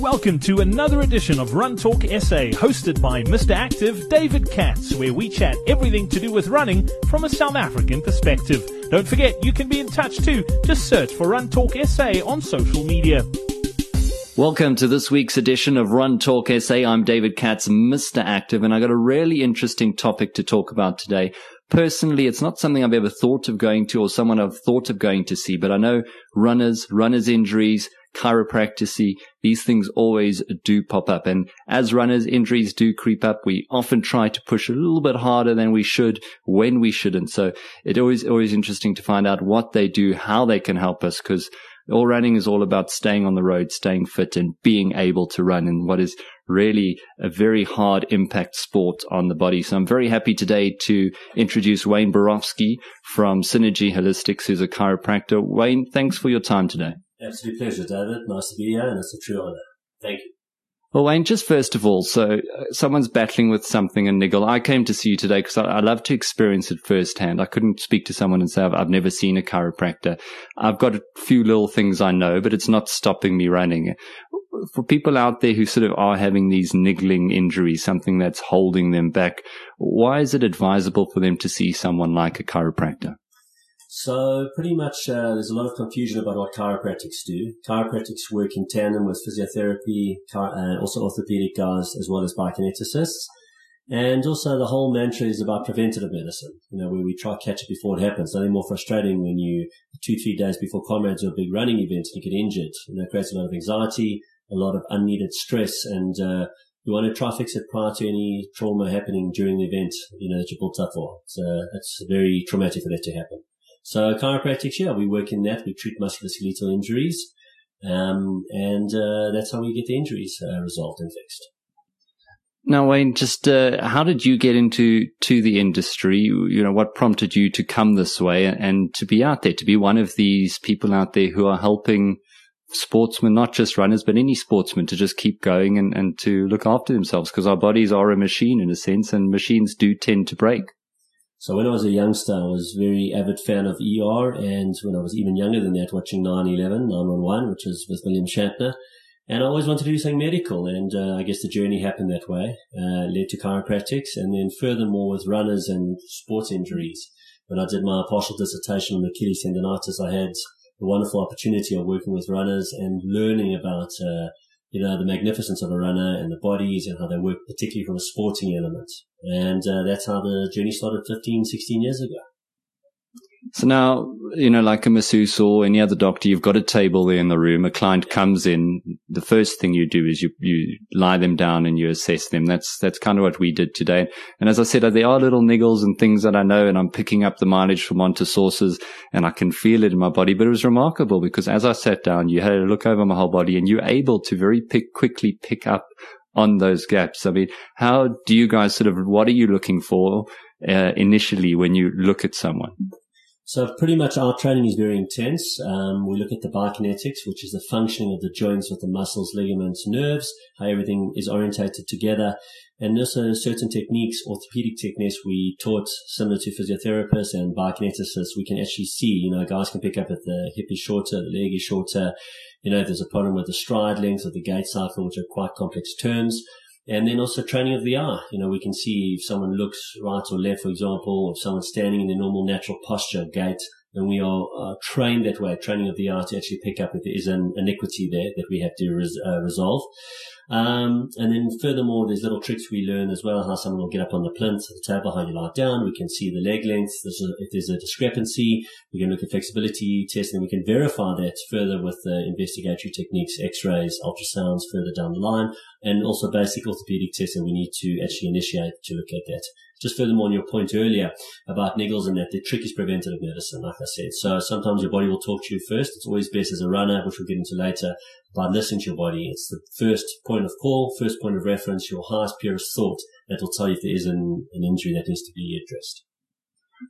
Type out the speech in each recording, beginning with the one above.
Welcome to another edition of Run Talk SA, hosted by Mr. Active David Katz, where we chat everything to do with running from a South African perspective. Don't forget, you can be in touch too. Just search for Run Talk SA on social media. Welcome to this week's edition of Run Talk SA. I'm David Katz, Mr. Active, and I got a really interesting topic to talk about today. Personally, it's not something I've ever thought of going to or someone I've thought of going to see, but I know runners, runners injuries, chiropractic, these things always do pop up. And as runners, injuries do creep up. We often try to push a little bit harder than we should when we shouldn't. So it always, always interesting to find out what they do, how they can help us because all running is all about staying on the road, staying fit and being able to run in what is really a very hard impact sport on the body. So I'm very happy today to introduce Wayne Borofsky from Synergy Holistix, who's a chiropractor. Wayne, thanks for your time today. Absolute pleasure, David. Nice to be here, and it's a true honor. Thank you. Well, Wayne, just first of all, so uh, someone's battling with something, a niggle. I came to see you today because I, I, love to experience it firsthand. I couldn't speak to someone and say, I've, I've, never seen a chiropractor. I've got a few little things I know, but it's not stopping me running. For people out there who sort of are having these niggling injuries, something that's holding them back, why is it advisable for them to see someone like a chiropractor? So pretty much uh, there's a lot of confusion about what chiropractics do. Chiropractics work in tandem with physiotherapy, uh, also orthopedic guys, as well as biokineticists. And also the whole mantra is about preventative medicine, you know, where we try to catch it before it happens. Nothing more frustrating when you, two, three days before comrades or a big running event you get injured. You know, it creates a lot of anxiety, a lot of unneeded stress, and uh, you want to try fix it prior to any trauma happening during the event, you know, that you built up for. So it's very traumatic for that to happen. So chiropractic, yeah, we work in that. We treat musculoskeletal injuries. Um, and uh, that's how we get the injuries uh, resolved and fixed. Now, Wayne, just uh, how did you get into to the industry? You know, what prompted you to come this way and to be out there, to be one of these people out there who are helping sportsmen, not just runners, but any sportsmen to just keep going and, and to look after themselves because our bodies are a machine in a sense and machines do tend to break. So when I was a youngster, I was very avid fan of ER, and when I was even younger than that, watching 911, 911, which is with William Shatner. And I always wanted to do something medical, and uh, I guess the journey happened that way, uh, led to chiropractics, and then furthermore with runners and sports injuries. When I did my partial dissertation on Achilles tendonitis, I had the wonderful opportunity of working with runners and learning about uh, you know, the magnificence of a runner and the bodies and how they work, particularly from a sporting element. And uh, that's how the journey started 15, 16 years ago. So now, you know, like a masseuse or any other doctor, you've got a table there in the room. A client comes in. The first thing you do is you, you lie them down and you assess them. That's, that's kind of what we did today. And as I said, there are little niggles and things that I know and I'm picking up the mileage from onto sources and I can feel it in my body. But it was remarkable because as I sat down, you had a look over my whole body and you're able to very pick, quickly pick up on those gaps. I mean, how do you guys sort of, what are you looking for? Uh, initially when you look at someone? So pretty much our training is very intense. Um, we look at the biokinetics, which is the functioning of the joints with the muscles, ligaments, nerves, how everything is orientated together. And also certain techniques, orthopedic techniques we taught similar to physiotherapists and biokineticists. We can actually see, you know, guys can pick up if the hip is shorter, the leg is shorter. You know, there's a problem with the stride length or the gait cycle, which are quite complex terms. And then also training of the eye. You know, we can see if someone looks right or left, for example, or if someone's standing in their normal natural posture, gait, and we are uh, trained that way, training of the eye to actually pick up if there is an iniquity there that we have to res- uh, resolve. Um, and then furthermore, there's little tricks we learn as well, how someone will get up on the plinth of the table, how you lie down. We can see the leg length. There's a, if there's a discrepancy, we can look at flexibility tests and we can verify that further with the investigatory techniques, x-rays, ultrasounds further down the line, and also basic orthopedic tests. testing we need to actually initiate to look at that just furthermore on your point earlier about niggles and that, the trick is preventative medicine, like I said. So sometimes your body will talk to you first. It's always best as a runner, which we'll get into later, by listening to your body. It's the first point of call, first point of reference, your highest, purest thought that will tell you if there is an, an injury that needs to be addressed.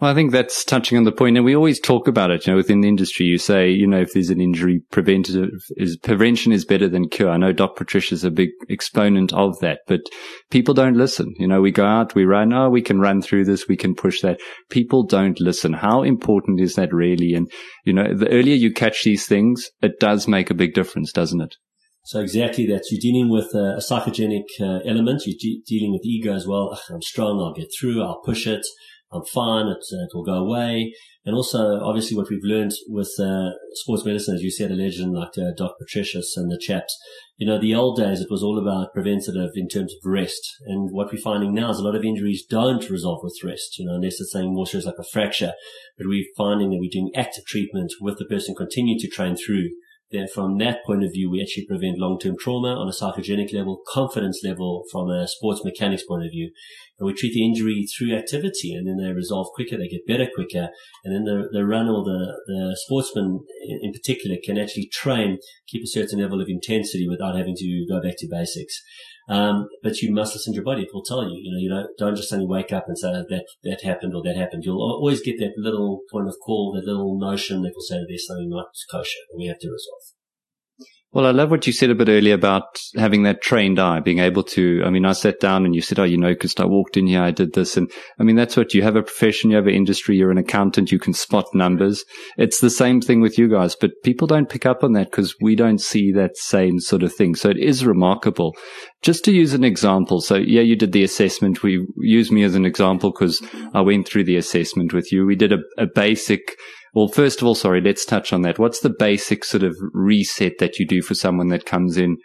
Well, I think that's touching on the point, and we always talk about it. You know, within the industry, you say, you know, if there's an injury, preventative is prevention is better than cure. I know Doc Patricios a big exponent of that, but people don't listen. You know, we go out, we run. Oh, we can run through this, we can push that. People don't listen. How important is that really? And you know, the earlier you catch these things, it does make a big difference, doesn't it? So exactly that. You're dealing with a, psychogenic uh, element. You're de- dealing with ego as well. I'm strong. I'll get through. I'll push it. I'm fine. It, uh, it will go away. And also, obviously, what we've learned with uh, sports medicine, as you said, a legend like uh, Doc Patricios and the chaps, you know, the old days, it was all about preventative in terms of rest. And what we're finding now is a lot of injuries don't resolve with rest, you know, unless it's saying more serious like a fracture. But we're finding that we're doing active treatment with the person continuing to train through then from that point of view, we actually prevent long-term trauma on a psychogenic level, confidence level from a sports mechanics point of view. And we treat the injury through activity and then they resolve quicker, they get better quicker. And then the, the runner or the, the sportsman in, in particular can actually train, keep a certain level of intensity without having to go back to basics. Um, but you must listen to your body. It will tell you. You know, you don't, don't just suddenly wake up and say that that happened or that happened. You'll always get that little point of call, that little notion that will say there's something not kosher and we have to resolve. Well, I love what you said a bit earlier about having that trained eye, being able to, I mean, I sat down and you said, Oh, you know, because I walked in here, I did this. And I mean, that's what you have a profession, you have an industry, you're an accountant, you can spot numbers. It's the same thing with you guys, but people don't pick up on that because we don't see that same sort of thing. So it is remarkable. Just to use an example. So yeah, you did the assessment. We use me as an example because I went through the assessment with you. We did a, a basic well, first of all, sorry, let's touch on that. What's the basic sort of reset that you do for someone that comes in,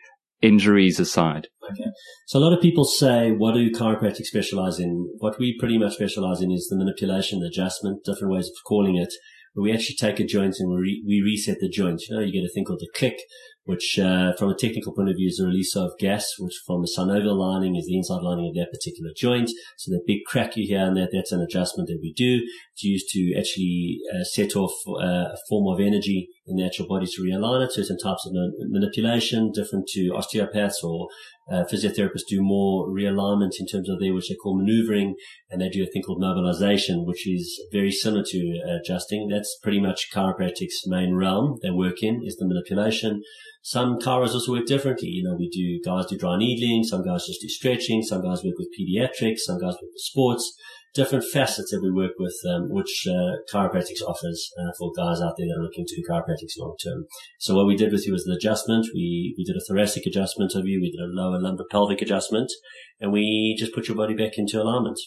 injuries aside? Okay. So a lot of people say, what do chiropractic specialize in? What we pretty much specialize in is the manipulation, the adjustment, different ways of calling it, where we actually take a joint and we, re- we reset the joint. You know, you get a thing called the click, which uh, from a technical point of view is a release of gas, which from the synovial lining is the inside lining of that particular joint. So that big crack you hear in that, that's an adjustment that we do. Used to actually uh, set off uh, a form of energy in the actual body to realign it. Certain types of manipulation, different to osteopaths or uh, physiotherapists do more realignment in terms of their, which they call maneuvering, and they do a thing called mobilization, which is very similar to uh, adjusting. That's pretty much chiropractic's main realm they work in is the manipulation. Some chiros also work differently. You know, we do guys do dry needling, some guys just do stretching, some guys work with pediatrics, some guys work with sports different facets that we work with, um, which uh, chiropractics offers uh, for guys out there that are looking to do chiropractics long term. So what we did with you was the adjustment. We we did a thoracic adjustment of you. We did a lower lumbar pelvic adjustment, and we just put your body back into alignment.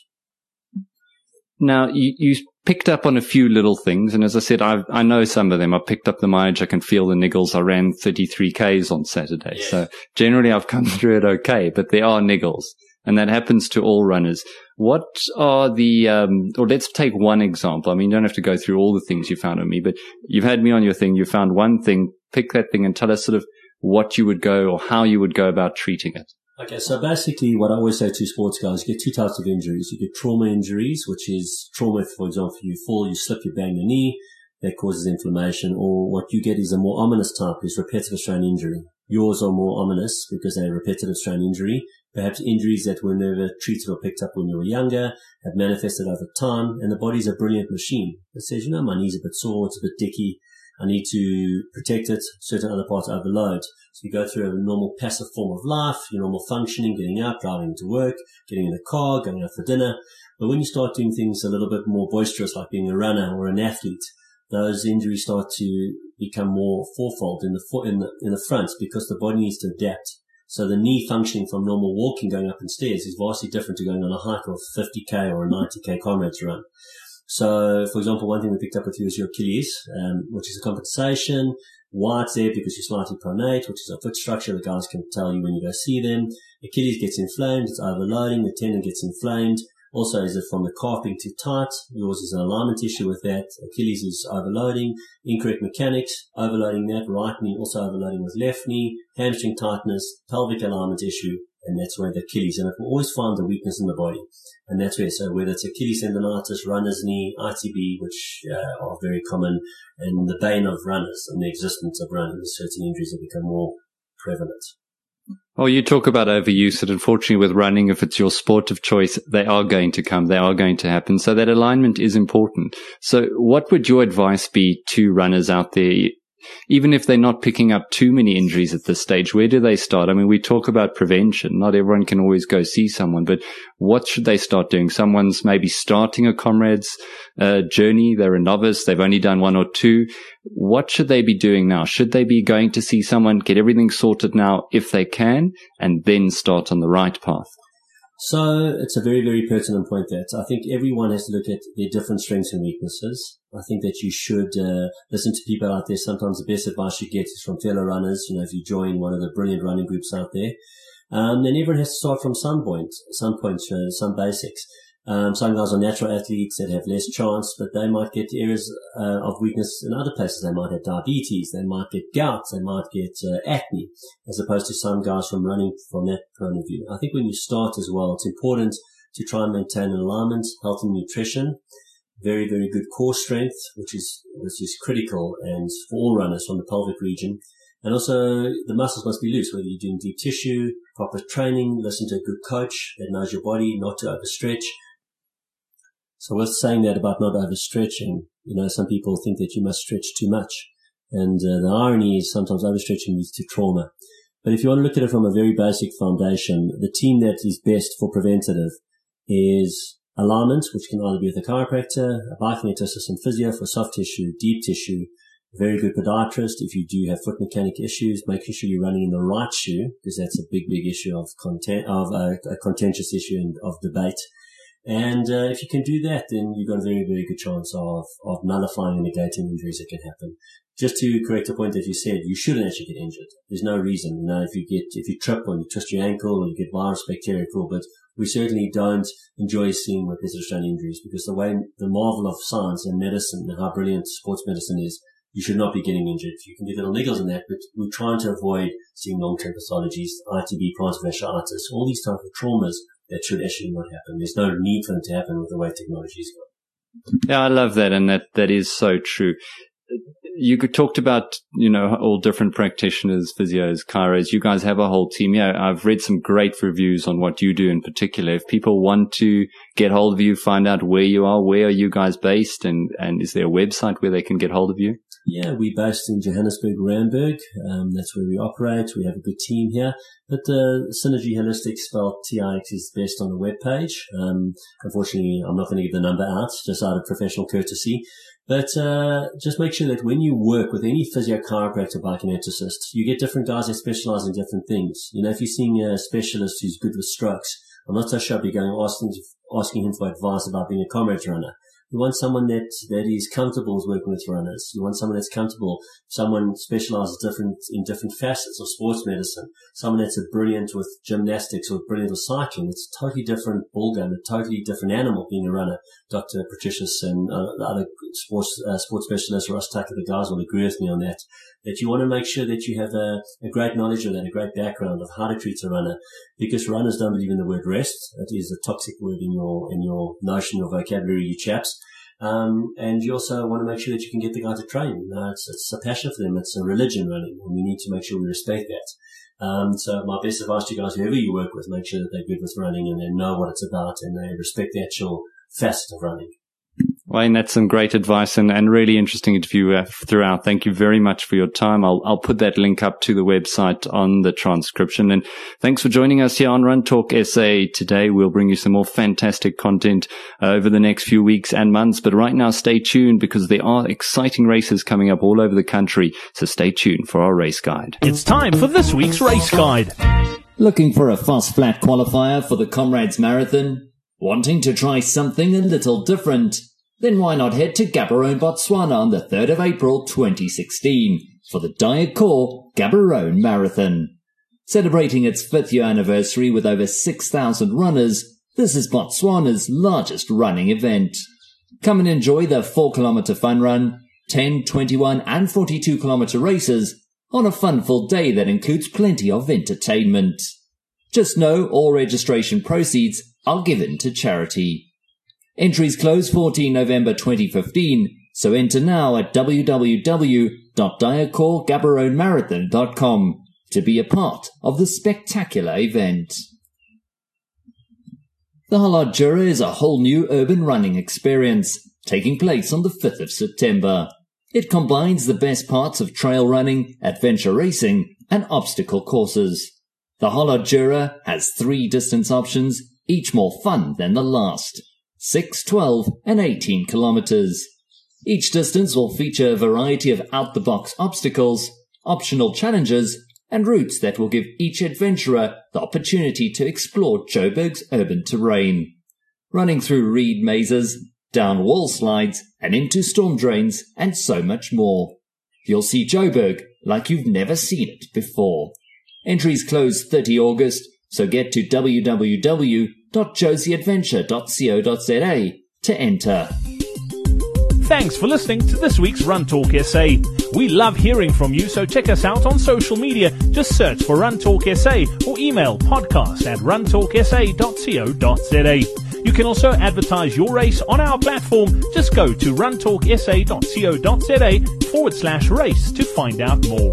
Now you, you picked up on a few little things, and as I said, I I know some of them. I picked up the mileage. I can feel the niggles. I ran 33 k's on Saturday, yes. so generally I've come through it okay. But there are niggles and that happens to all runners. What are the, um, or let's take one example. I mean, you don't have to go through all the things you found on me, but you've had me on your thing. You found one thing, pick that thing and tell us sort of what you would go or how you would go about treating it. Okay, so basically, what I always say to sports guys, you get two types of injuries. You get trauma injuries, which is trauma, for example, you fall, you slip, you bang your knee, that causes inflammation, or what you get is a more ominous type, is repetitive strain injury. Yours are more ominous because they're repetitive strain injury perhaps injuries that were never treated or picked up when you were younger have manifested over time, and the body's a brilliant machine. It says, you know, my knee's a bit sore, it's a bit dicky, I need to protect it, certain other parts overload. So you go through a normal passive form of life, your normal functioning, getting up, driving to work, getting in the car, going out for dinner. But when you start doing things a little bit more boisterous, like being a runner or an athlete, those injuries start to become more fourfold in the, in the, in the front because the body needs to adapt. So the knee functioning from normal walking going up in stairs is vastly different to going on a hike of 50k or a 90k comrades run. So, for example, one thing we picked up with you is your Achilles, um, which is a compensation. Why it's there because you're slightly pronate, which is a foot structure. The guys can tell you when you go see them. Achilles gets inflamed, it's overloading, the tendon gets inflamed. Also, is it from the calf being too tight? Yours is an alignment issue with that. Achilles is overloading, incorrect mechanics, overloading that. Right knee also overloading with left knee, hamstring tightness, pelvic alignment issue, and that's where the Achilles. And it will always find the weakness in the body. And that's where, so whether it's Achilles tendonitis, runner's knee, ITB, which uh, are very common, and the bane of runners and the existence of running, certain injuries have become more prevalent. Oh, you talk about overuse, and unfortunately, with running, if it's your sport of choice, they are going to come, they are going to happen. So that alignment is important. So, what would your advice be to runners out there? Even if they're not picking up too many injuries at this stage, where do they start? I mean, we talk about prevention. Not everyone can always go see someone, but what should they start doing? Someone's maybe starting a comrade's uh, journey. They're a novice. They've only done one or two. What should they be doing now? Should they be going to see someone, get everything sorted now if they can, and then start on the right path? So it's a very, very pertinent point that I think everyone has to look at their different strengths and weaknesses. I think that you should uh, listen to people out there. Sometimes the best advice you get is from fellow runners. You know, if you join one of the brilliant running groups out there, um, then everyone has to start from some point, some points, uh, some basics. Um, some guys are natural athletes that have less chance, but they might get areas uh, of weakness in other places. They might have diabetes, they might get gout, they might get uh, acne, as opposed to some guys from running from that point of view. I think when you start as well, it's important to try and maintain an alignment, healthy nutrition, very, very good core strength, which is, which is critical and for all runners from the pelvic region. And also the muscles must be loose, whether you're doing deep tissue, proper training, listen to a good coach that knows your body, not to overstretch, so with saying that about not overstretching, you know, some people think that you must stretch too much. And uh, the irony is sometimes overstretching leads to trauma. But if you want to look at it from a very basic foundation, the team that is best for preventative is alignment, which can either be with a chiropractor, a biokineticist physio for soft tissue, deep tissue, a very good podiatrist. If you do have foot mechanic issues, making sure you're running in the right shoe, because that's a big, big issue of content, of uh, a contentious issue and of debate. And uh, if you can do that, then you've got a very, very good chance of, of nullifying and negating injuries that can happen. Just to correct the point that you said, you shouldn't actually get injured. There's no reason. You know, if you get, if you trip or you twist your ankle or you get virus, bacteria, cool, but we certainly don't enjoy seeing repetitive strain injuries because the way, the marvel of science and medicine and how brilliant sports medicine is, you should not be getting injured. You can get little niggles in that, but we're trying to avoid seeing long-term pathologies, ITB, plantar fasciitis, all these types of traumas that should actually not happen. There's no need for them to happen with the way technology is going. Yeah, I love that. And that, that is so true. You could talked about, you know, all different practitioners, physios, chiros. You guys have a whole team. Yeah, I've read some great reviews on what you do in particular. If people want to get hold of you, find out where you are, where are you guys based? And, and is there a website where they can get hold of you? Yeah, we're based in Johannesburg, Randburg. Um, that's where we operate. We have a good team here. But uh, Synergy Holistic spelled TIX is best on the web page. Um, unfortunately, I'm not going to give the number out, just out of professional courtesy. But uh, just make sure that when you work with any physio chiropractor biokineticist, you get different guys that specialize in different things. You know, if you're seeing a specialist who's good with strokes, I'm not so sure I'll be going asking, asking him for advice about being a comrades runner. You want someone that, that is comfortable working with runners. You want someone that's comfortable, someone specializes different, in different facets of sports medicine, someone that's a brilliant with gymnastics or brilliant with cycling. It's a totally different ballgame, a totally different animal being a runner. Dr. Patricios and uh, other sports, uh, sports specialists, Ross Tucker, the guys will agree with me on that that you want to make sure that you have a, a, great knowledge of that, a great background of how to treat a runner, because runners don't believe in the word rest. It is a toxic word in your in your notion, your vocabulary, you chaps. Um, and you also want to make sure that you can get the guy to train. It's, it's, a passion for them. It's a religion running, and we need to make sure we respect that. Um, so my best advice to you guys, whoever you work with, make sure that they're good with running and they know what it's about and they respect the actual facet of running. Wayne, that's some great advice and, and really interesting interview uh, throughout. Thank you very much for your time. I'll, I'll put that link up to the website on the transcription. And thanks for joining us here on Run Talk SA today. We'll bring you some more fantastic content uh, over the next few weeks and months. But right now, stay tuned because there are exciting races coming up all over the country. So stay tuned for our race guide. It's time for this week's race guide. Looking for a fast flat qualifier for the Comrades Marathon? Wanting to try something a little different? Then why not head to Gaborone, Botswana on the 3rd of April 2016 for the Diacore Gaborone Marathon. Celebrating its fifth year anniversary with over 6,000 runners, this is Botswana's largest running event. Come and enjoy the 4 kilometer fun run, 10, 21 and 42 kilometer races on a fun-filled day that includes plenty of entertainment. Just know all registration proceeds are given to charity. Entries close 14 November 2015, so enter now at www.diacoregaboronemarathon.com to be a part of the spectacular event. The Hollard Jura is a whole new urban running experience taking place on the 5th of September. It combines the best parts of trail running, adventure racing, and obstacle courses. The Hollard Jura has three distance options, each more fun than the last 6, 12, and 18 kilometers. Each distance will feature a variety of out the box obstacles, optional challenges, and routes that will give each adventurer the opportunity to explore Joburg's urban terrain. Running through reed mazes, down wall slides, and into storm drains, and so much more. You'll see Joburg like you've never seen it before. Entries close 30 August, so get to www.josieadventure.co.za to enter. Thanks for listening to this week's Run Talk SA. We love hearing from you, so check us out on social media. Just search for Run Talk SA or email podcast at runtalksa.co.za. You can also advertise your race on our platform. Just go to runtalksa.co.za forward slash race to find out more.